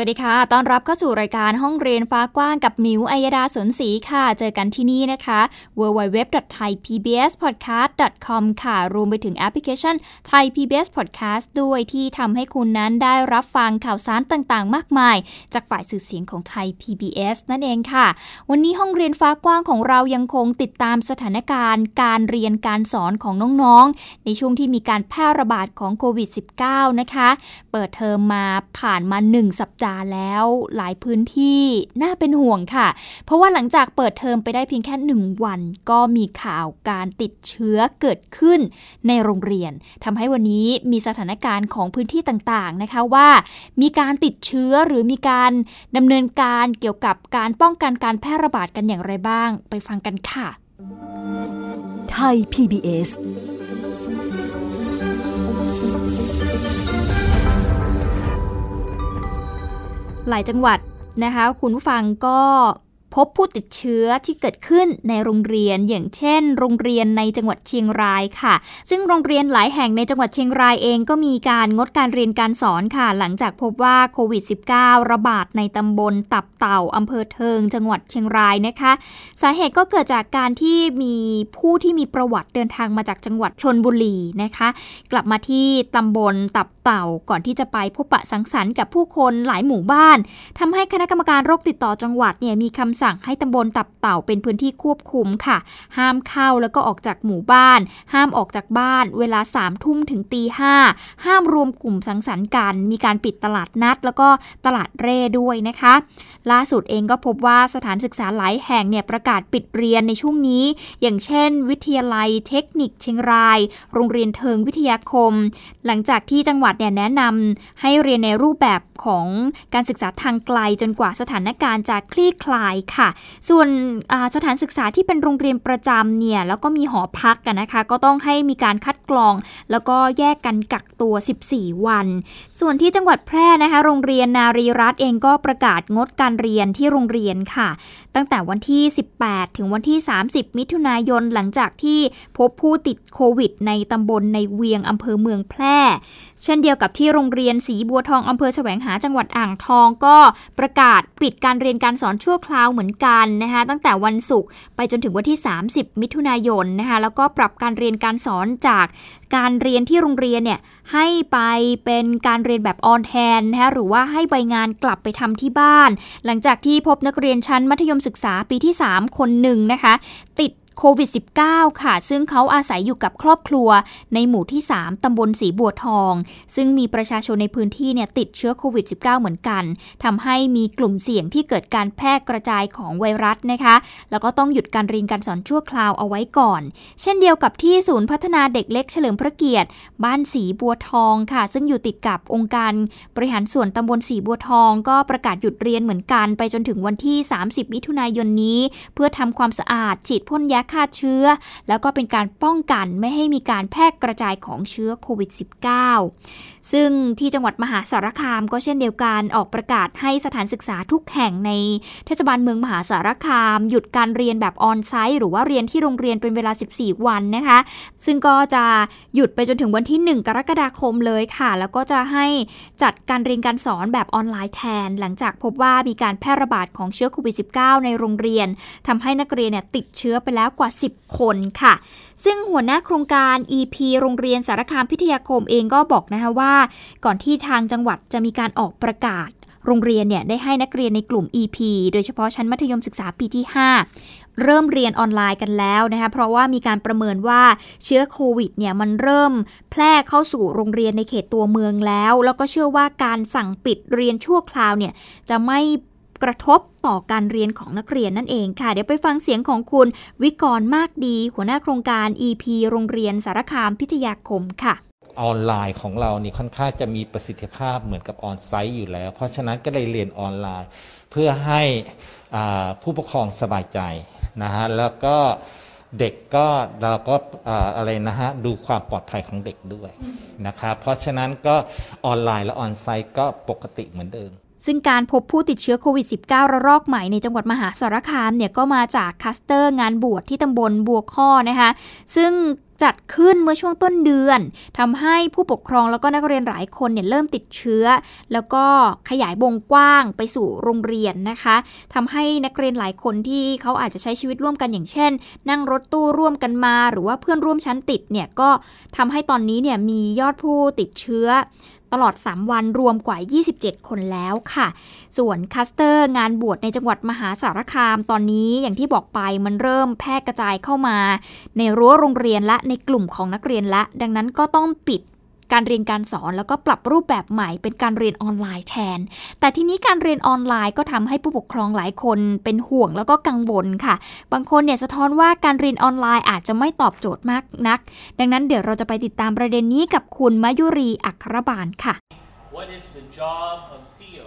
วัสดีค่ะ ต้อนรับเข้าสู่รายการห้องเรียนฟ้ากว้างกับมิวอัยดาสนศรีค่ะ เจอกันที่นี่นะคะ www.thaipbspodcast.com ค่ะ รวมไปถึงแอปพลิเคชัน Thai PBS Podcast ด้วยที่ทำให้คุณนั้นได้รับฟังข่าวสารต่างๆ มากมาย จากฝ่ายสื่อเสียงของไทย PBS นั่นเองค่ะ วันนี้ห้องเรียนฟ้ากว้างของเรายังคงติดตามสถานการณ์ การเรียนการสอนของน้องๆ ในช่วงที่มีการแพร่ระบาดของโควิด -19 นะคะ เปิดเทอมมาผ่านมา 1 สัปดาห์าแล้วหลายพื้นที่น่าเป็นห่วงค่ะ เพราะว่าหลังจากเปิดเทอมไปได้เพียงแค่หนึ่งวัน ก็มีข่าวการติดเชื้อเกิดขึ้นในโรงเรียนทำให้วันนี้มีสถานการณ์ของพื้นที่ต่างๆนะคะว่า มีการติดเชื้อหรือมีการดำเนินการเกี่ยวกับการป้องกันการแพร่ระบาดกันอย่างไรบ้าง ไปฟังกันค่ะ ไทย PBS หลายจังหวัดนะคะ คุณผู้ฟังก็พบผู้ติดเชื้อที่เกิดขึ้นในโรงเรียนอย่างเช่น โรงเรียนในจังหวัดเชียงรายค่ะ ซึ่งโรงเรียนหลายแห่งในจังหวัดเชียงรายเองก็มีการงดการเรียนการสอนค่ะ หลังจากพบว่าโควิด -19 ระบาดในตำบลตับเต่าอำเภอเทิง จังหวัดเชียงรายนะคะ สาเหตุก็เกิดจากการที่มีผู้ที่มีประวัติเดินทางมาจากจังหวัดชนบุรีนะคะ กลับมาที่ตำบลตับ เต่าก่อนที่จะไปพบปะสังสรรค์กับผู้คนหลายหมู่บ้านทำให้คณะกรรมการโรคติดต่อจังหวัดเนี่ยมีคำสั่งให้ตำบลตับเต่าเป็นพื้นที่ควบคุมค่ะ ห้ามเข้าแล้วก็ออกจากหมู่บ้าน ห้ามออกจากบ้าน เวลา3ามทุ่มถึงตีห้าห้ามรวมกลุ่มสังสรรค์กัน มีการปิดตลาดนัด แล้วก็ตลาดเร่ด้วยนะคะ ล่าสุดเองก็พบว่าสถานศึกษาหลายแห่งเนี่ยประกาศปิดเรียนในช่วงนี้ อย่างเช่น วิทยาลัยเทคนิคเชียงราย โรงเรียนเทิงวิทยาคม หลังจากที่จังหวัดเนี่ยแนะนำให้เรียนในรูปแบบของการศึกษาทางไกลจนกว่าสถานการณ์จะคลี่คลายค่ะ ส่วนสถานศึกษาที่เป็นโรงเรียนประจำเนี่ยแล้วก็มีหอพักกันนะคะ ก็ต้องให้มีการคัดกรอง แล้วก็แยกกันกักตัว 14 วัน ส่วนที่จังหวัดแพร่นะคะ โรงเรียนนารีรัตเองก็ประกาศงดการเรียนที่โรงเรียนค่ะ ตั้งแต่วันที่ 18 ถึงวันที่ 30 มิถุนายนหลังจากที่พบผู้ติดโควิด ในตำบลในเวียงอำเภอเมืองแพร่ เช่นเดียวกับที่โรงเรียนสีบัวทองอำเภอแสวงหาจังหวัดอ่างทองก็ประกาศปิดการเรียนการสอนชั่วคราวเหมือนกันนะคะตั้งแต่วันศุกร์ไปจนถึงวันที่ 30 มิถุนายนนะคะแล้วก็ปรับการเรียนการสอนจากการเรียนที่โรงเรียนเนี่ยให้ไปเป็นการเรียนแบบออนแทนนะคะหรือว่าให้ใบงานกลับไปทำที่บ้าน หลังจากที่พบนักเรียนชั้นมัธยมศึกศึกษาปีที่ 3 คนหนึ่งนะคะ ติด โควิด -19 ค่ะ ซึ่งเขาอาศัยอยู่กับครอบครัว ในหมู่ที่ 3ตำบลสีบัวทอง ซึ่งมีประชาชนในพื้นที่เนี่ยติดเชื้อโควิด -19 เหมือนกันทำให้มีกลุ่มเสี่ยงที่เกิดการแพร่กระจายของไวรัสนะคะ แล้วก็ต้องหยุดการเรียนการสอนชั่วคราวเอาไว้ก่อน เช่นเดียวกับที่ศูนย์พัฒนาเด็กเล็กเฉลิมพระเกียรติ บ้านสีบัวทองค่ะ ซึ่งอยู่ติดกับองค์การบริหารส่วนตำบลสีบัวทอง ก็ประกาศหยุดเรียนเหมือนกัน ไปจนถึงวันที่ 30 มิถุนายนนี้ เพื่อทำความสะอาดฉีดพ่นยาฆ่าเชื้อ แล้วก็เป็นการป้องกันไม่ให้มีการแพร่กระจายของเชื้อโควิด -19 ซึ่งที่จังหวัดมหาสารคามก็เช่นเดียวกันออกประกาศให้สถานศึกษาทุกแห่งในเทศบาลเมืองมหาสารคาม หยุดการเรียนแบบออนไซต์หรือว่าเรียนที่โรงเรียนเป็นเวลา 14 วันนะคะ ซึ่งก็จะหยุดไปจนถึงวันที่ 1 กรกฎาคมเลยค่ะ แล้วก็จะให้จัดการเรียนการสอนแบบออนไลน์แทน หลังจากพบว่ามีการแพร่ระบาดของเชื้อโควิด -19 ในโรงเรียนทำให้นักเรียนเนี่ยติดเชื้อไปแล้วกว่า 10 คนค่ะ ซึ่งหัวหน้าโครงการ EP โรงเรียนสารคามพิทยาคมเองก็บอกนะคะว่า ก่อนที่ทางจังหวัดจะมีการออกประกาศ โรงเรียนเนี่ยได้ให้นักเรียนในกลุ่ม EP โดยเฉพาะชั้นมัธยมศึกษาปีที่ 5เริ่มเรียนออนไลน์กันแล้วนะคะเพราะว่ามีการประเมินว่าเชื้อโควิดเนี่ยมันเริ่มแพร่เข้าสู่โรงเรียนในเขตตัวเมืองแล้ว แล้วก็เชื่อว่าการสั่งปิดเรียนชั่วคราวเนี่ยจะไม่กระทบ ต่อการเรียนของนักเรียนนั่นเองค่ะ เดี๋ยวไปฟังเสียงของคุณวิกรมากดี หัวหน้าโครงการ EP โรงเรียนสารคามพิทยาคมค่ะออนไลน์ของเรานี่ค่อนข้างจะมีประสิทธิภาพเหมือนกับออนไซต์อยู่แล้ว เพราะฉะนั้นก็เลยเรียนออนไลน์ เพื่อให้ผู้ปกครองสบายใจนะฮะแล้วก็เด็กก็เราก็อ่าอะไรนะฮะดูความปลอดภัยของเด็กด้วยนะครับเพราะฉะนั้นก็ออนไลน์และออนไซต์ก็ปกติเหมือนเดิม ซึ่งการพบผู้ติดเชื้อโควิด -19 ระลอกใหม่ในจังหวัดมหาสารคามเนี่ยก็มาจากคลัสเตอร์งานบวชที่ตำบลบัวค้อนะคะ ซึ่งจัดขึ้นเมื่อช่วงต้นเดือนทำให้ผู้ปกครองแล้วก็นักเรียนหลายคนเนี่ยเริ่มติดเชื้อ แล้วก็ขยายวงกว้างไปสู่โรงเรียนนะคะทำให้นักเรียนหลายคนที่เขาอาจจะใช้ชีวิตร่วมกันอย่างเช่น นั่งรถตู้ร่วมกันมา หรือว่าเพื่อนร่วมชั้นติดเนี่ยก็ทำให้ตอนนี้เนี่ยมียอดผู้ติดเชื้อ ตลอด 3 วันรวมกว่า 27 คนแล้วค่ะ ส่วนคลัสเตอร์งานบวชในจังหวัดมหาสารคามตอนนี้อย่างที่บอกไปมันเริ่มแพร่กระจายเข้ามา ในรั้วโรงเรียนและในกลุ่มของนักเรียนละ ดังนั้นก็ต้องปิด การเรียนการสอนแล้วก็ปรับรูปแบบใหม่เป็นการเรียนออนไลน์แทน แต่ทีนี้การเรียนออนไลน์ก็ทำให้ผู้ปกครองหลายคนเป็นห่วงแล้วก็กังวลค่ะ บางคนเนี่ยสะท้อนว่าการเรียนออนไลน์อาจจะไม่ตอบโจทย์มากนัก ดังนั้นเดี๋ยวเราจะไปติดตามประเด็นนี้กับคุณมายุรีอัครบาลค่ะ What is the job of Theo?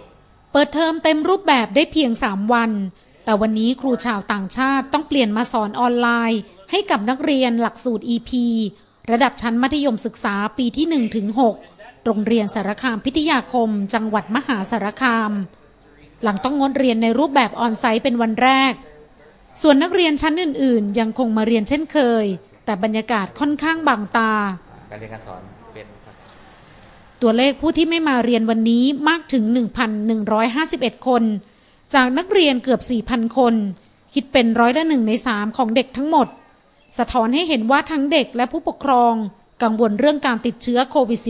เปิดเทอมเต็มรูปแบบได้เพียง 3 วัน แต่วันนี้ครูชาวต่างชาติต้องเปลี่ยนมาสอนออนไลน์ ให้กับนักเรียนหลักสูตร EP ระดับชั้นมัธยมศึกษาปีที่1ถึง6โรงเรียนสารคามพิทยาคม จังหวัดมหาสารคาม หลังต้องงดเรียนในรูปแบบออนไซต์เป็นวันแรก ส่วนนักเรียนชั้นอื่น ๆ ยังคงมาเรียนเช่นเคย แต่บรรยากาศค่อนข้างบางตา การเรียนการสอนเป็นครับตัวเลขผู้ที่ไม่มาเรียนวันนี้มากถึง 1,151 คน จากนักเรียนเกือบ 4,000 คน คิดเป็นร้อยละหนึ่งในสามของเด็กทั้งหมด สะท้อนให้เห็นว่าทั้งเด็กและผู้ปกครองกังวลเรื่องการติดเชื้อโควิด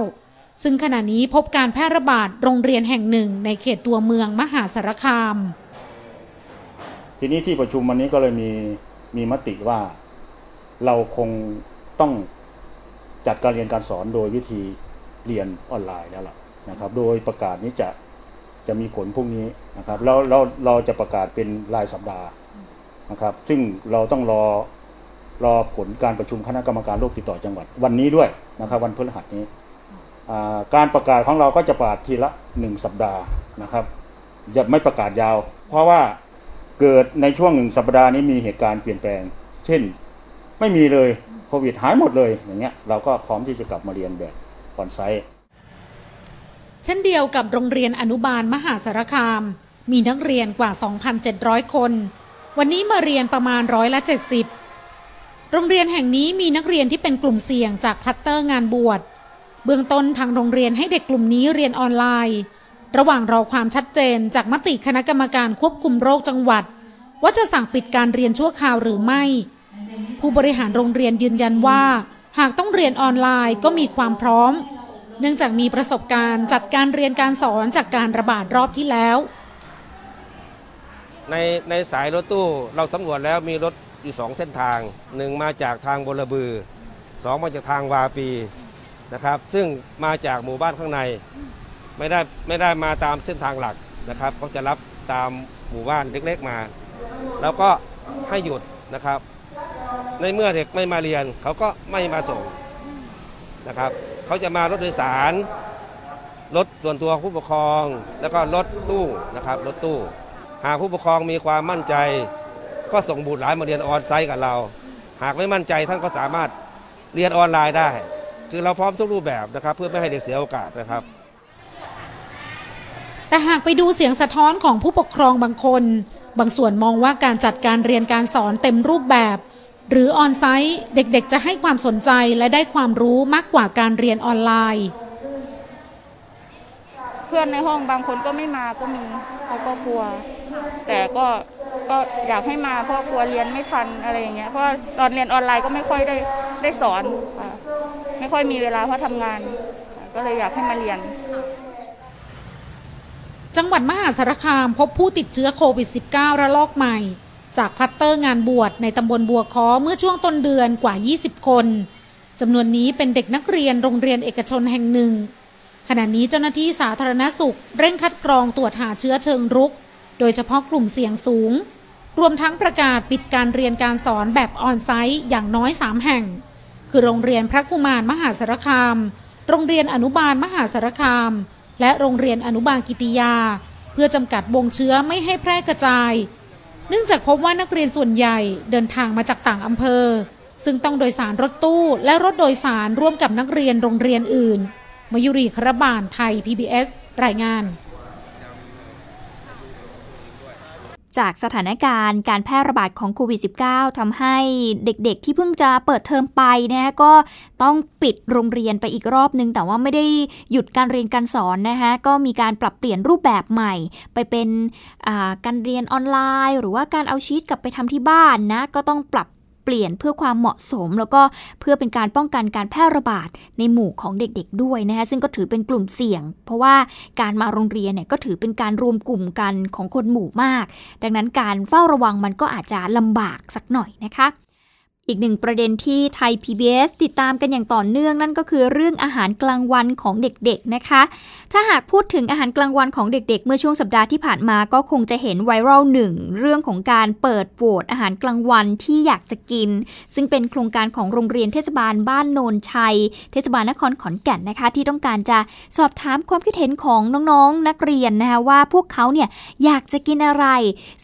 -19 ซึ่งขณะนี้พบการแพร่ระบาดโรงเรียนแห่งหนึ่งในเขตตัวเมืองมหาสารคาม ทีนี้ที่ประชุมวันนี้ก็เลยมีมีมติว่า เราคงต้องจัดการเรียนการสอนโดยวิธีเรียนออนไลน์แล้วล่ะนะครับ โดยประกาศนี้จะจะมีผลพรุ่งนี้นะครับ แล้วเราเราจะประกาศเป็นรายสัปดาห์นะครับ ซึ่งเราต้องรอ รอผลการประชุมคณะกรรมการโรคติดต่อจังหวัด วันนี้ด้วยนะครับวันพฤหัสนี้การประกาศของเราก็จะประกาศทีละหนึ่งสัปดาห์นะครับจะไม่ประกาศยาว เพราะว่าเกิดในช่วงหนึ่งสัปดาห์นี้มีเหตุการณ์เปลี่ยนแปลง เช่นไม่มีเลยโควิดหายหมดเลยอย่างเงี้ยเราก็พร้อมที่จะกลับมาเรียนแบบออนไซต์เช่นเดียวกับโรงเรียนอนุบาลมหาสารคาม มีนักเรียนกว่า 2,700 คน วันนี้มาเรียนประมาณร้อยละ 70 โรงเรียนแห่งนี้มีนักเรียนที่เป็นกลุ่มเสี่ยงจากคัตเตอร์งานบวช เบื้องต้นทางโรงเรียนให้เด็กกลุ่มนี้เรียนออนไลน์ ระหว่างรอความชัดเจนจากมติคณะกรรมการควบคุมโรคจังหวัด ว่าจะสั่งปิดการเรียนชั่วคราวหรือไม่ ผู้บริหารโรงเรียนยืนยันว่า หากต้องเรียนออนไลน์ก็มีความพร้อม เนื่องจากมีประสบการณ์จัดการเรียนการสอนจากการระบาดรอบที่แล้ว ในในสายรถตู้เราสำรวจแล้วมีรถ อยู่สองเส้นทางหนึ่งมาจากทางบลบือสองมาจากทางวาปีนะครับ ซึ่งมาจากหมู่บ้านข้างในไม่ได้ไม่ได้มาตามเส้นทางหลักนะครับเขาจะรับตามหมู่บ้านเล็กๆมา แล้วก็ให้หยุดนะครับ ในเมื่อเด็กไม่มาเรียนเขาก็ไม่มาส่งนะครับเขาจะมารถโดยสารรถส่วนตัวผู้ปกครอง แล้วก็รถตู้นะครับรถตู้ หากผู้ปกครองมีความมั่นใจ ก็ส่งบุตรหลานมาเรียนออนไซต์กับเรา หากไม่มั่นใจท่านก็สามารถเรียนออนไลน์ได้ คือเราพร้อมทุกรูปแบบนะครับ เพื่อไม่ให้เด็กเสียโอกาสนะครับ แต่หากไปดูเสียงสะท้อนของผู้ปกครองบางคน บางส่วนมองว่าการจัดการเรียนการสอนเต็มรูปแบบ หรือออนไซต์เด็กๆ จะให้ความสนใจและได้ความรู้มากกว่าการเรียนออนไลน์ เพื่อนในห้องบางคนก็ไม่มาก็มีเขาก็กลัว แต่ก็ ก็อยากให้มาเพราะกลัวเรียนไม่ทันอะไรอย่างเงี้ยเพราะตอนเรียนออนไลน์ก็ไม่ค่อยได้ได้สอนไม่ค่อยมีเวลาเพราะทำงาน ก็เลยอยากให้มาเรียน จังหวัดมหาสารคามพบผู้ติดเชื้อโควิด -19 ระลอกใหม่ จากคลัสเตอร์งานบวชในตำบลบัวค้อเมื่อช่วงต้นเดือนกว่า 20 คนจำนวนนี้เป็นเด็กนักเรียนโรงเรียนเอกชนแห่งหนึ่งขณะนี้เจ้าหน้าที่สาธารณสุข เร่งคัดกรองตรวจหาเชื้อเชิงรุก โดยเฉพาะกลุ่มเสี่ยงสูง รวมทั้งประกาศปิดการเรียนการสอนแบบออนไซต์อย่างน้อย 3 แห่ง คือโรงเรียนพระกุมารมหาสารคาม โรงเรียนอนุบาลมหาสารคาม และโรงเรียนอนุบาลกิติยา เพื่อจำกัดวงเชื้อไม่ให้แพร่กระจาย เนื่องจากพบว่านักเรียนส่วนใหญ่เดินทางมาจากต่างอำเภอ ซึ่งต้องโดยสารรถตู้และรถโดยสารร่วมกับนักเรียนโรงเรียนอื่น มยุรีครบาลไทย PBS รายงาน จากสถานการณ์การแพร่ระบาดของโควิด -19 ทำให้เด็กๆ ที่เพิ่งจะเปิดเทอมไปนะก็ต้องปิดโรงเรียนไปอีกรอบนึง แต่ว่าไม่ได้หยุดการเรียนการสอนนะคะก็มีการปรับเปลี่ยนรูปแบบใหม่ ไปเป็นการเรียนออนไลน์ หรือว่าการเอาชีตกลับไปทำที่บ้านนะก็ต้องปรับ เปลี่ยนเพื่อความเหมาะสม แล้วก็เพื่อเป็นการป้องกันการแพร่ระบาดในหมู่ของเด็กๆด้วยนะคะซึ่งก็ถือเป็นกลุ่มเสี่ยง เพราะว่าการมาโรงเรียนเนี่ยก็ถือเป็นการรวมกลุ่มกันของคนหมู่มาก ดังนั้นการเฝ้าระวังมันก็อาจจะลำบากสักหน่อยนะคะ อีกหนึ่งประเด็นที่ไทย PBS ติดตามกันอย่างต่อเนื่องนั่นก็คือเรื่องอาหารกลางวันของเด็กๆนะคะ ถ้าหากพูดถึงอาหารกลางวันของเด็กๆ เมื่อช่วงสัปดาห์ที่ผ่านมาก็คงจะเห็นไวรัลหนึ่งเรื่องของการเปิดโหวตอาหารกลางวันที่อยากจะกิน ซึ่งเป็นโครงการของโรงเรียนเทศบาลบ้านโนนชัย เทศบาลนครขอนแก่นนะคะ ที่ต้องการจะสอบถามความคิดเห็นของน้องๆ นักเรียนนะคะว่าพวกเขาเนี่ยอยากจะกินอะไร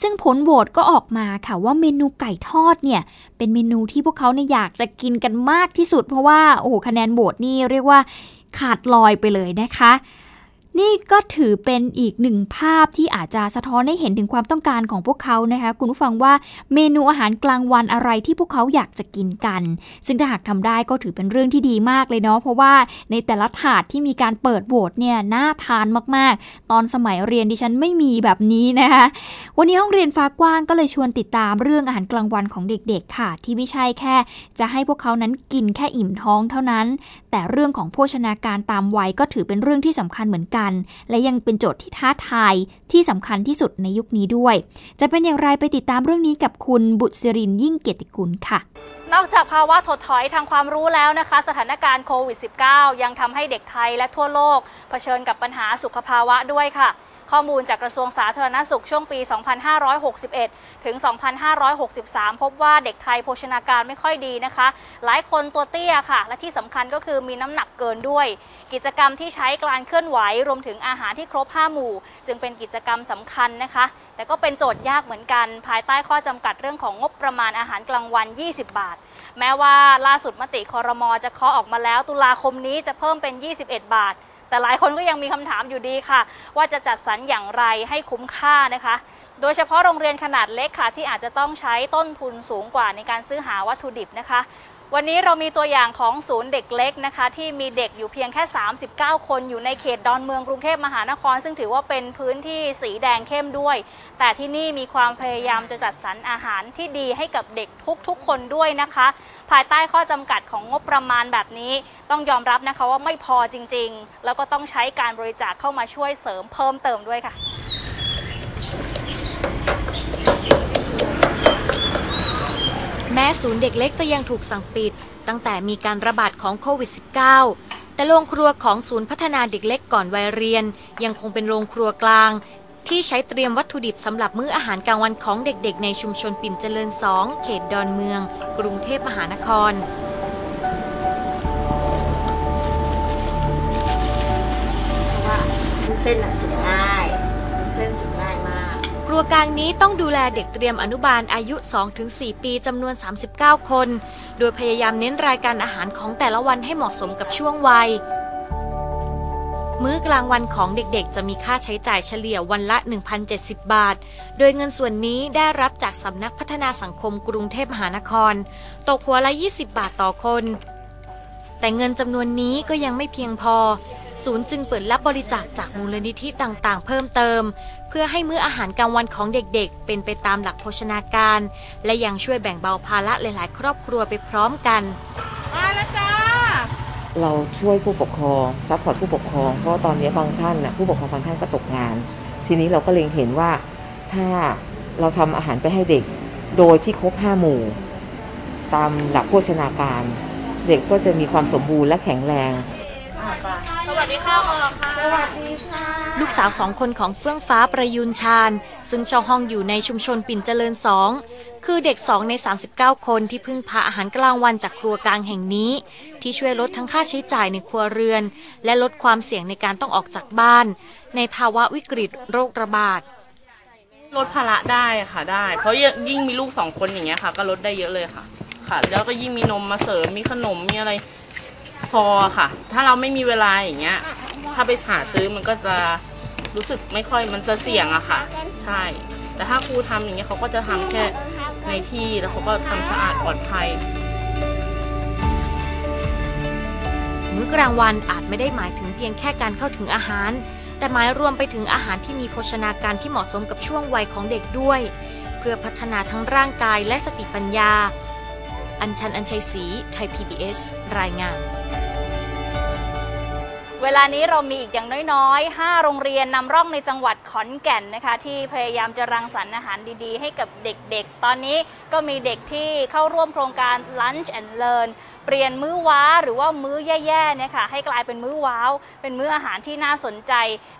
ซึ่งผลโหวตก็ออกมาค่ะว่าเมนูไก่ทอดเนี่ย เป็นเมนูที่พวกเขาเนี่ยอยากจะกินกันมากที่สุด เพราะว่าโอ้โหคะแนนโหวตนี่เรียกว่าขาดลอยไปเลยนะคะ นี่ก็ถือเป็นอีกหนึ่งภาพที่อาจจะสะท้อนให้เห็นถึงความต้องการของพวกเขานะคะ คุณผู้ฟังว่าเมนูอาหารกลางวันอะไรที่พวกเขาอยากจะกินกัน ซึ่งถ้าหากทำได้ก็ถือเป็นเรื่องที่ดีมากเลยเนาะเพราะว่าในแต่ละถาดที่มีการเปิดโหวตเนี่ยน่าทานมากๆ ตอนสมัยเรียนดิฉันไม่มีแบบนี้นะคะวันนี้ห้องเรียนฟ้ากว้างก็เลยชวนติดตามเรื่องอาหารกลางวันของเด็กๆ ค่ะ ที่ไม่ใช่แค่ จะให้พวกเขานั้นกินแค่อิ่มท้องเท่านั้น แต่เรื่องของโภชนาการตามวัยก็ถือเป็นเรื่องที่สำคัญเหมือนกันและยังเป็นโจทย์ที่ท้าทายที่สำคัญที่สุดในยุคนี้ด้วย จะเป็นอย่างไรไปติดตามเรื่องนี้กับคุณบุตรศิรินยิ่งเกียรติกุลค่ะนอกจากภาวะถดถอยทางความรู้แล้วนะคะ สถานการณ์โควิด -19 ยังทำให้เด็กไทยและทั่วโลกเผชิญกับปัญหาสุขภาวะด้วยค่ะ ข้อมูลจากกระทรวงสาธารณสุขช่วงปี 2561 ถึง 2563 พบว่าเด็กไทยโภชนาการไม่ค่อยดีนะคะ หลายคนตัวเตี้ยค่ะ และที่สำคัญก็คือมีน้ำหนักเกินด้วย กิจกรรมที่ใช้การเคลื่อนไหวรวมถึงอาหารที่ครบ 5 หมู่ จึงเป็นกิจกรรมสำคัญนะคะ แต่ก็เป็นโจทย์ยากเหมือนกัน ภายใต้ข้อจำกัดเรื่องของงบประมาณอาหารกลางวัน 20 บาท แม้ว่าล่าสุดมติคอรมอจะเคาะออกมาแล้ว ตุลาคมนี้จะเพิ่มเป็น 21 บาท แต่หลายคนก็ยังมีคำถามอยู่ดีค่ะ ว่าจะจัดสรรอย่างไรให้คุ้มค่านะคะ โดยเฉพาะโรงเรียนขนาดเล็กค่ะ ที่อาจจะต้องใช้ต้นทุนสูงกว่าในการซื้อหาวัตถุดิบนะคะ วันนี้เรามีตัวอย่างของศูนย์เด็กเล็กนะคะ ที่มีเด็กอยู่เพียงแค่ 39 คนอยู่ในเขตดอนเมืองกรุงเทพมหานคร ซึ่งถือว่าเป็นพื้นที่สีแดงเข้มด้วย แต่ที่นี่มีความพยายามจะจัดสรรอาหารที่ดีให้กับเด็กทุกๆ คนด้วยนะคะ ภายใต้ข้อจำกัดของงบประมาณแบบนี้ ต้องยอมรับนะคะว่าไม่พอจริงๆ แล้วก็ต้องใช้การบริจาคเข้ามาช่วยเสริมเพิ่มเติมด้วยค่ะแม้ ศูนย์เด็กเล็กจะยังถูกสั่งปิด ตั้งแต่มีการระบาดของโควิด -19 แต่โรงครัวของศูนย์พัฒนาเด็กเล็กก่อนวัยเรียน ยังคงเป็นโรงครัวกลาง ที่ใช้เตรียมวัตถุดิบสำหรับมื้ออาหารกลางวันของเด็กๆ ในชุมชนปิ่นเจริญ 2 เขตดอนเมือง กรุงเทพมหานครเส้นสุดง่าย ครัวกลางนี้ต้องดูแลเด็กเตรียมอนุบาลอายุ 2-4 ปีจำนวน 39 คน โดยพยายามเน้นรายการอาหารของแต่ละวันให้เหมาะสมกับช่วงวัย มื้อกลางวันของเด็กๆ จะมีค่าใช้จ่ายเฉลี่ยวันละ 1,070 บาท โดยเงินส่วนนี้ได้รับจากสำนักพัฒนาสังคมกรุงเทพมหานคร ตกหัวละ 20 บาทต่อคน แต่เงินจำนวนนี้ก็ยังไม่เพียงพอศูนย์จึงเปิดรับบริจาคจากมูลนิธิต่างๆ เพิ่มเติม เพื่อให้มื้ออาหารกลางวันของเด็กๆ เป็นไปตามหลักโภชนาการ และยังช่วยแบ่งเบาภาระหลายๆ ครอบครัวไปพร้อมกัน มาแล้วจ้าเราช่วยผู้ปกครอง support ผู้ปกครองเพราะตอนนี้บางท่านนะผู้ปกครองบางท่านก็ตกงาน ทีนี้เราก็เล็งเห็นว่าถ้าเราทำอาหารไปให้เด็ก โดยที่ครบห้าหมู่ ตามหลักโภชนาการ เด็กก็จะมีความสมบูรณ์และแข็งแรง สวัสดีค่ะอค่ะ สวัสดีค่ะ ลูกสาวสองคนของเฟื่องฟ้าประยุนชาญ ซึ่งเช่าห้องอยู่ในชุมชนปิ่นเจริญสองคือเด็กสองใน 39 คนที่พึ่งพาอาหารกลางวันจากครัวกลางแห่งนี้ ที่ช่วยลดทั้งค่าใช้จ่ายในครัวเรือน และลดความเสี่ยงในการต้องออกจากบ้าน ในภาวะวิกฤตโรคระบาดลดภาระได้ค่ะได้ เพราะยิ่งมีลูกสองคนอย่างเงี้ยค่ะ ก็ลดได้เยอะเลยค่ะ ค่ะ แล้วก็ยิ่งมีนมมาเสริมมีขนมมีอะไร พอค่ะ ถ้าเราไม่มีเวลาอย่างเงี้ย ถ้าไปหาซื้อมันก็จะรู้สึกไม่ค่อยมันจะเสี่ยงอะค่ะ ใช่ แต่ถ้าครูทำอย่างเงี้ยเขาก็จะทำแค่ในที่แล้วเขาก็ทำสะอาดปลอดภัย มื้อกลางวันอาจไม่ได้หมายถึงเพียงแค่การเข้าถึงอาหาร แต่หมายรวมไปถึงอาหารที่มีโภชนาการที่เหมาะสมกับช่วงวัยของเด็กด้วย เพื่อพัฒนาทั้งร่างกายและสติปัญญา อัญชัน อัญชัยศรี ไทย PBS รายงาน เวลานี้เรามีอีกอย่างน้อยๆ 5 โรงเรียนนำร่องในจังหวัดขอนแก่นนะคะ ที่พยายามจะรังสรรค์อาหารดีๆ ให้กับเด็กๆ ตอนนี้ก็มีเด็กที่เข้าร่วมโครงการ Lunch and Learn เปลี่ยนมื้อว้าหรือว่ามื้อแย่ๆเนี่ยค่ะให้กลายเป็นมื้อว้าว เป็นมื้ออาหารที่น่าสนใจ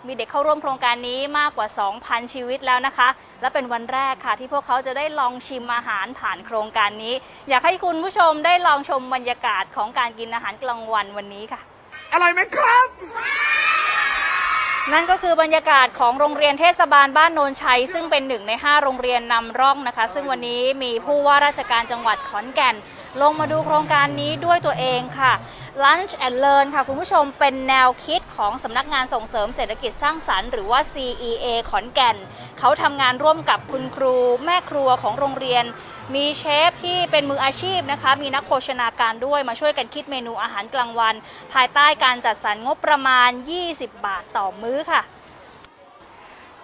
มีเด็กเข้าร่วมโครงการนี้มากกว่า 2,000 ชีวิตแล้วนะคะ และเป็นวันแรกค่ะ ที่พวกเขาจะได้ลองชิมอาหารผ่านโครงการนี้ อยากให้คุณผู้ชมได้ลองชมบรรยากาศของการกินอาหารกลางวันวันนี้ค่ะ อร่อยไหมครับ นั่นก็คือบรรยากาศของโรงเรียนเทศบาลบ้านโนนชัย ซึ่งเป็นหนึ่งใน 5 โรงเรียนนำร่องนะคะ ซึ่งวันนี้มีผู้ว่าราชการจังหวัดขอนแก่น ลงมาดูโครงการนี้ด้วยตัวเองค่ะ Lunch and Learn ค่ะ คุณผู้ชมเป็นแนวคิดของสำนักงานส่งเสริมเศรษฐกิจสร้างสรรค์หรือว่า CEA ขอนแก่น เขาทำงานร่วมกับคุณครู แม่ครัวของโรงเรียน มีเชฟที่เป็นมืออาชีพนะคะ มีนักโภชนาการด้วยมาช่วยกันคิดเมนูอาหารกลางวัน ภายใต้การจัดสรรงบประมาณ 20 บาทต่อมื้อค่ะ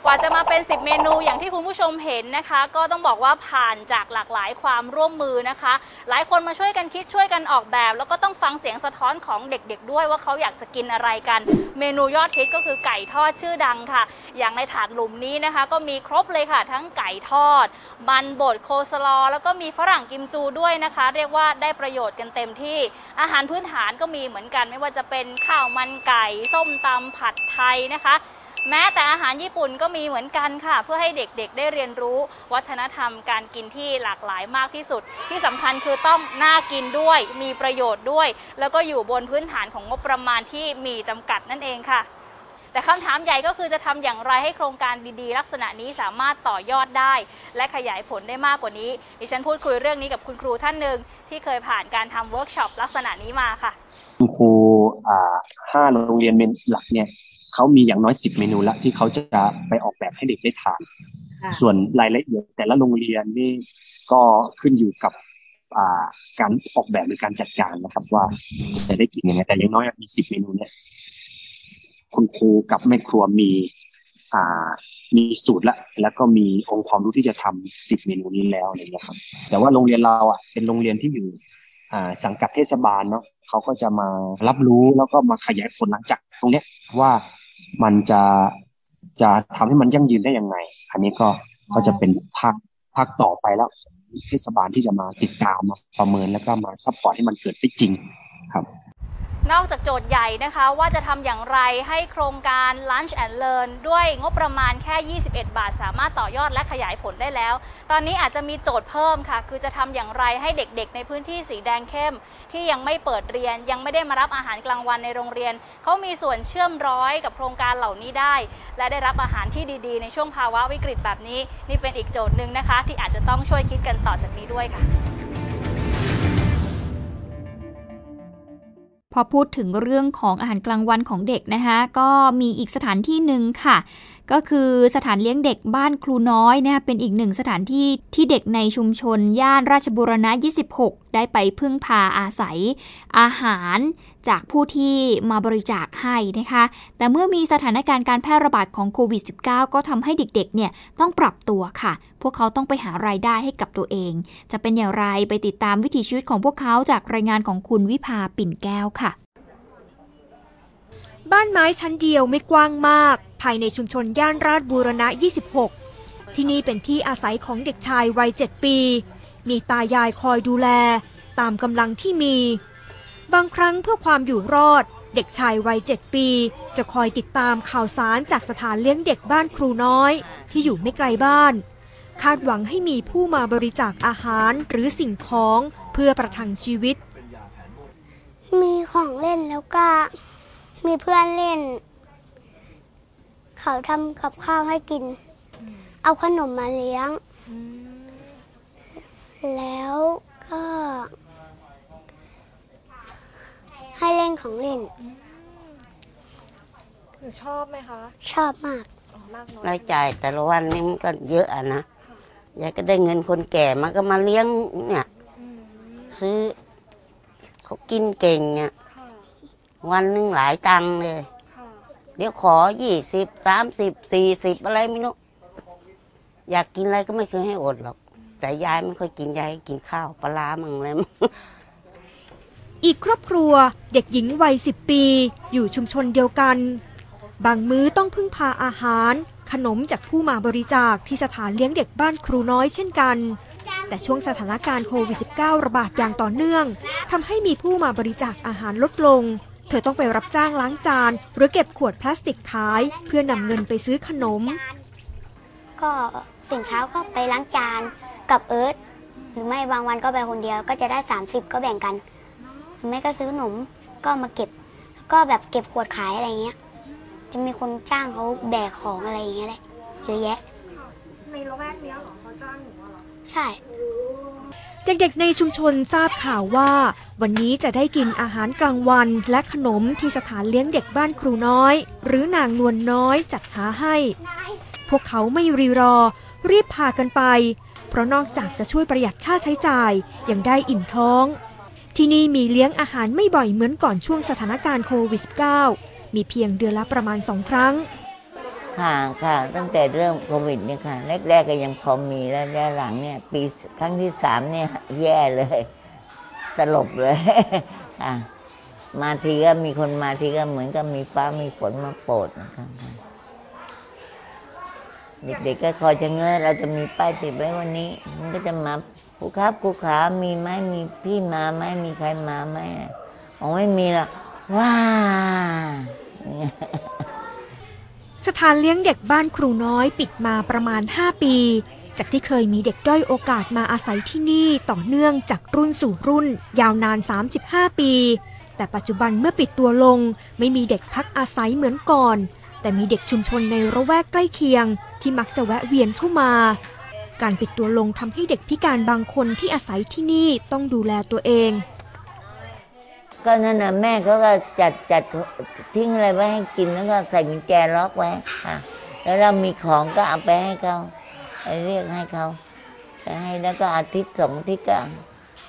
กว่าจะมาเป็น 10 เมนูอย่างที่คุณผู้ชมเห็นนะคะ ก็ต้องบอกว่าผ่านจากหลากหลายความร่วมมือนะคะ หลายคนมาช่วยกันคิดช่วยกันออกแบบ แล้วก็ต้องฟังเสียงสะท้อนของเด็กๆ ด้วยว่าเขาอยากจะกินอะไรกัน เมนูยอดฮิตก็คือไก่ทอดชื่อดังค่ะ อย่างในถาดหลุมนี้นะคะ ก็มีครบเลยค่ะ ทั้งไก่ทอด มันบดโคสลอ แล้วก็มีฝรั่งกิมจูด้วยนะคะ เรียกว่าได้ประโยชน์กันเต็มที่ อาหารพื้นฐานก็มีเหมือนกัน ไม่ว่าจะเป็นข้าวมันไก่ส้มตำผัดไทยนะคะ แม้แต่อาหารญี่ปุ่นก็มีเหมือนกันค่ะ เพื่อให้เด็กๆ ได้เรียนรู้วัฒนธรรมการกินที่หลากหลายมากที่สุด ที่สำคัญคือต้องน่ากินด้วย มีประโยชน์ด้วย แล้วก็อยู่บนพื้นฐานของงบประมาณที่มีจำกัดนั่นเองค่ะแต่คำถามใหญ่ก็คือจะทำอย่างไรให้โครงการดีๆ ลักษณะนี้สามารถต่อยอดได้ และขยายผลได้มากกว่านี้ ดิฉันพูดคุยเรื่องนี้กับคุณครูท่านหนึ่งที่เคยผ่านการทำเวิร์กช็อปลักษณะนี้มาค่ะ คุณครูห้าโรงเรียน main หลักเนี่ย เขามีอย่างน้อยสิบเมนูละที่เขาจะไปออกแบบให้เด็กได้ทาน ส่วนรายละเอียดแต่ละโรงเรียนนี่ก็ขึ้นอยู่กับอ่าการออกแบบหรือการจัดการนะครับ ว่าจะได้กินยังไงแต่อย่างน้อยมีสิบเมนูเนี่ยคุณครูกับแม่ครัวมีอ่ามีสูตรละ แล้วก็มีองค์ความรู้ที่จะทำสิบเมนูนี้แล้วอะไรเงี้ยครับ แต่ว่าโรงเรียนเราอะเป็นโรงเรียนที่อยู่อ่าสังกัดเทศบาลเนาะเขาก็จะมารับรู้แล้วก็มาขยายผลหลังจากตรงเนี้ยว่า มันจะจะทำให้มันยั่งยืนได้ยังไง อันนี้ก็ก็จะเป็นภาคภาคต่อไปแล้วเทศบาลที่จะมาติดตามมาประเมินแล้วก็มา support ให้มันเกิดได้จริงครับ นอกจากโจทย์ใหญ่นะคะว่าจะทำอย่างไรให้โครงการ Lunch and Learn ด้วยงบประมาณแค่ 21 บาท สามารถต่อยอดและขยายผลได้แล้ว ตอนนี้อาจจะมีโจทย์เพิ่มค่ะ คือจะทำอย่างไรให้เด็กๆ ในพื้นที่สีแดงเข้ม ที่ยังไม่เปิดเรียน ยังไม่ได้มารับอาหารกลางวันในโรงเรียน เขามีส่วนเชื่อมร้อยกับโครงการเหล่านี้ได้ และได้รับอาหารที่ดีๆ ในช่วงภาวะวิกฤตแบบนี้ นี่เป็นอีกโจทย์หนึ่งนะคะ ที่อาจจะต้องช่วยคิดกันต่อจากนี้ด้วยค่ะ พอพูดถึงเรื่องของอาหารกลางวันของเด็กนะคะ ก็มีอีกสถานที่หนึ่งค่ะก็คือสถานเลี้ยงเด็กบ้านครูน้อยนะคะเป็นอีกหนึ่งสถานที่ที่เด็กในชุมชน ย่านราชบุรณะ 26 ได้ไปพึ่งพาอาศัยอาหารจากผู้ที่มาบริจาคให้นะคะ แต่เมื่อมีสถานการณ์การแพร่ระบาดของโควิด -19 ก็ทำให้เด็กๆ เนี่ยต้องปรับตัวค่ะ พวกเขาต้องไปหารายได้ให้กับตัวเอง จะเป็นอย่างไรไปติดตามวิถีชีวิตของพวกเขาจากรายงานของคุณวิภาปิ่นแก้วค่ะ บ้านไม้ชั้นเดียวไม่กว้างมาก ภายในชุมชนย่านราชบูรณะ 26 ที่นี่เป็นที่อาศัยของเด็กชายวัย 7 ปี มีตายายคอยดูแล ตามกำลังที่มี บางครั้งเพื่อความอยู่รอด เด็กชายวัย 7 ปี จะคอยติดตามข่าวสารจากสถานเลี้ยงเด็กบ้านครูน้อย ที่อยู่ไม่ไกลบ้าน คาดหวังให้มีผู้มาบริจาคอาหารหรือสิ่งของเพื่อประทังชีวิต มีของเล่นแล้วก็ มีเพื่อนเล่น เขาทำกับข้าวให้กิน เอาขนมมาเลี้ยง แล้วก็ ให้เล่นของเล่น ชอบไหมคะชอบมากมากน้อยรายจ่ายแต่ละวันนี่มันก็เยอะอะนะยายก็ได้เงินคนแก่มาก็มาเลี้ยงเนี่ยซื้อเขากินเก่งเนี่ย วันหนึ่งหลายตังค์เลย เดี๋ยวขอยี่สิบสามสิบสี่สิบอะไรไม่รู้อยากกินอะไรก็ไม่เคยให้อดหรอก แต่ยายไม่ค่อยกินยายกินข้าวปลาร้ามั่งอะไรมั่งอีกครอบครัวเด็กหญิงวัยสิบปี อยู่ชุมชนเดียวกัน บางมื้อต้องพึ่งพาอาหาร ขนมจากผู้มาบริจาคที่สถานเลี้ยงเด็กบ้านครูน้อยเช่นกัน แต่ช่วงสถานการณ์โควิด -19 ระบาดอย่างต่อเนื่องทำให้มีผู้มาบริจาคอาหารลดลง เธอต้องไปรับจ้างล้างจาน หรือเก็บขวดพลาสติกขาย เพื่อนำเงินไปซื้อขนม ก็ตื่นเช้าก็ไปล้างจานกับเอิร์ธหรือไม่บางวันก็ไปคนเดียวก็จะได้ 30 ก็แบ่งกันหรือไม่ก็ซื้อขนมก็มาเก็บ ก็แบบเก็บขวดขายอะไรเงี้ย จะมีคนจ้างเขาแบกของอะไรอย่างเงี้ยแหละเยอะแยะ ในละแวกนี้หรอเขาจ้างหนูหรอ ใช่ เด็กๆในชุมชนทราบข่าวว่า วันนี้จะได้กินอาหารกลางวัน และขนมที่สถานเลี้ยงเด็กบ้านครูน้อย หรือนางนวลน้อยจัดหาให้ พวกเขาไม่รีรอ รีบพากันไป เพราะนอกจากจะช่วยประหยัดค่าใช้จ่าย ยังได้อิ่มท้อง ที่นี่มีเลี้ยงอาหารไม่บ่อยเหมือนก่อนช่วงสถานการณ์โควิด -19 มีเพียงเดือนละประมาณสองครั้งค่ะค่ะตั้งแต่เริ่มโควิดเนี่ยค่ะแรกๆก็ยังพอมีแล้วหลังเนี่ยปีครั้งที่สามเนี่ยแย่เลย สลบเลยค่ะมาทีก็มีคนมาทีก็เหมือนกับมีฟ้ามีฝนมาโปรดนะคะเด็กๆก็คอยจะเงยเราจะมีป้ายติดไว้วันนี้ มันก็จะมาครูครับครูขามีไหมมีพี่มาไหมมีใครมาไหมอ๋อไม่มีหรอกว้าสถานเลี้ยงเด็กบ้านครูน้อยปิดมาประมาณ 5 ปี จากที่เคยมีเด็กด้อยโอกาสมาอาศัยที่นี่ต่อเนื่องจากรุ่นสู่รุ่น ยาวนาน 35 ปี แต่ปัจจุบันเมื่อปิดตัวลง ไม่มีเด็กพักอาศัยเหมือนก่อน แต่มีเด็กชุมชนในระแวกใกล้เคียง ที่มักจะแวะเวียนเข้ามา การปิดตัวลงทำให้เด็กพิการบางคนที่อาศัยที่นี่ต้องดูแลตัวเอง ก็นั่นนะแม่เขาก็จัดจัดทิ้งอะไรไว้ให้กินแล้วก็ใส่กุญแจล็อกไว้ค่ะ แล้วเรามีของก็เอาไปให้เขา เรียกให้เขาให้แล้วก็อาทิตย์สองอาทิตย์ก็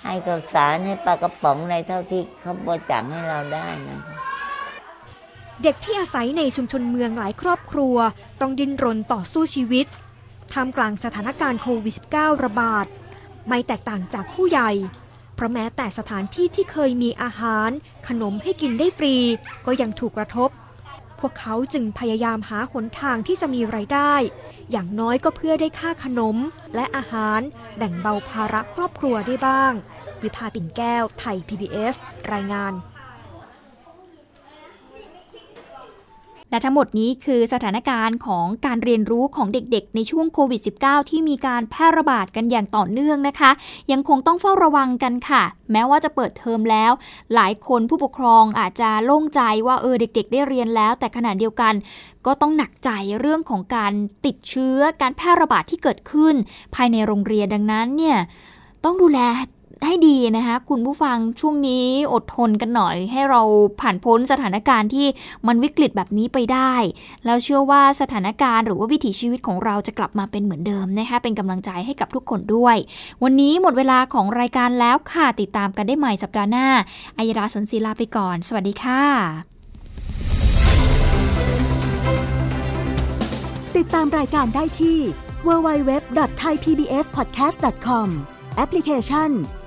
ให้ข้าวสารให้ปลากระป๋องอะไรเท่าที่เขาบริจาคให้เราได้นะเด็กที่อาศัยในชุมชนเมืองหลายครอบครัว ต้องดิ้นรนต่อสู้ชีวิตท่ามกลางสถานการณ์โควิด -19 ระบาด ไม่แตกต่างจากผู้ใหญ่ เพราะแม้แต่สถานที่ที่เคยมีอาหาร ขนมให้กินได้ฟรี ก็ยังถูกกระทบ พวกเขาจึงพยายามหาหนทางที่จะมีไรายได้ อย่างน้อยก็เพื่อได้ค่าขนมและอาหารแบ่งเบาภาระครอบครัวได้บ้าง วิภาปิ่นแก้วไทย PBS รายงาน และทั้งหมดนี้คือสถานการณ์ของการเรียนรู้ของเด็กๆ ในช่วงโควิด -19 ที่มีการแพร่ระบาดกันอย่างต่อเนื่องนะคะ ยังคงต้องเฝ้าระวังกันค่ะ แม้ว่าจะเปิดเทอมแล้ว หลายคนผู้ปกครองอาจจะโล่งใจว่าเออเด็ก ๆ ได้เรียนแล้ว แต่ขณะเดียวกัน ก็ต้องหนักใจเรื่องของการติดเชื้อการแพร่ระบาดที่เกิดขึ้น ภายในโรงเรียนดังนั้นเนี่ยต้องดูแล ให้ดีนะคะ คุณผู้ฟังช่วงนี้อดทนกันหน่อย ให้เราผ่านพ้นสถานการณ์ที่มันวิกฤตแบบนี้ไปได้ แล้วเชื่อว่าสถานการณ์หรือว่าวิถีชีวิตของเราจะกลับมาเป็นเหมือนเดิมนะคะเป็นกำลังใจให้กับทุกคนด้วย วันนี้หมดเวลาของรายการแล้วค่ะติดตามกันได้ใหม่สัปดาห์หน้าอัยราสนศิลาไปก่อน สวัสดีค่ะ ติดตามรายการได้ที่ www.thaipbspodcast.com แอปพลิเคชัน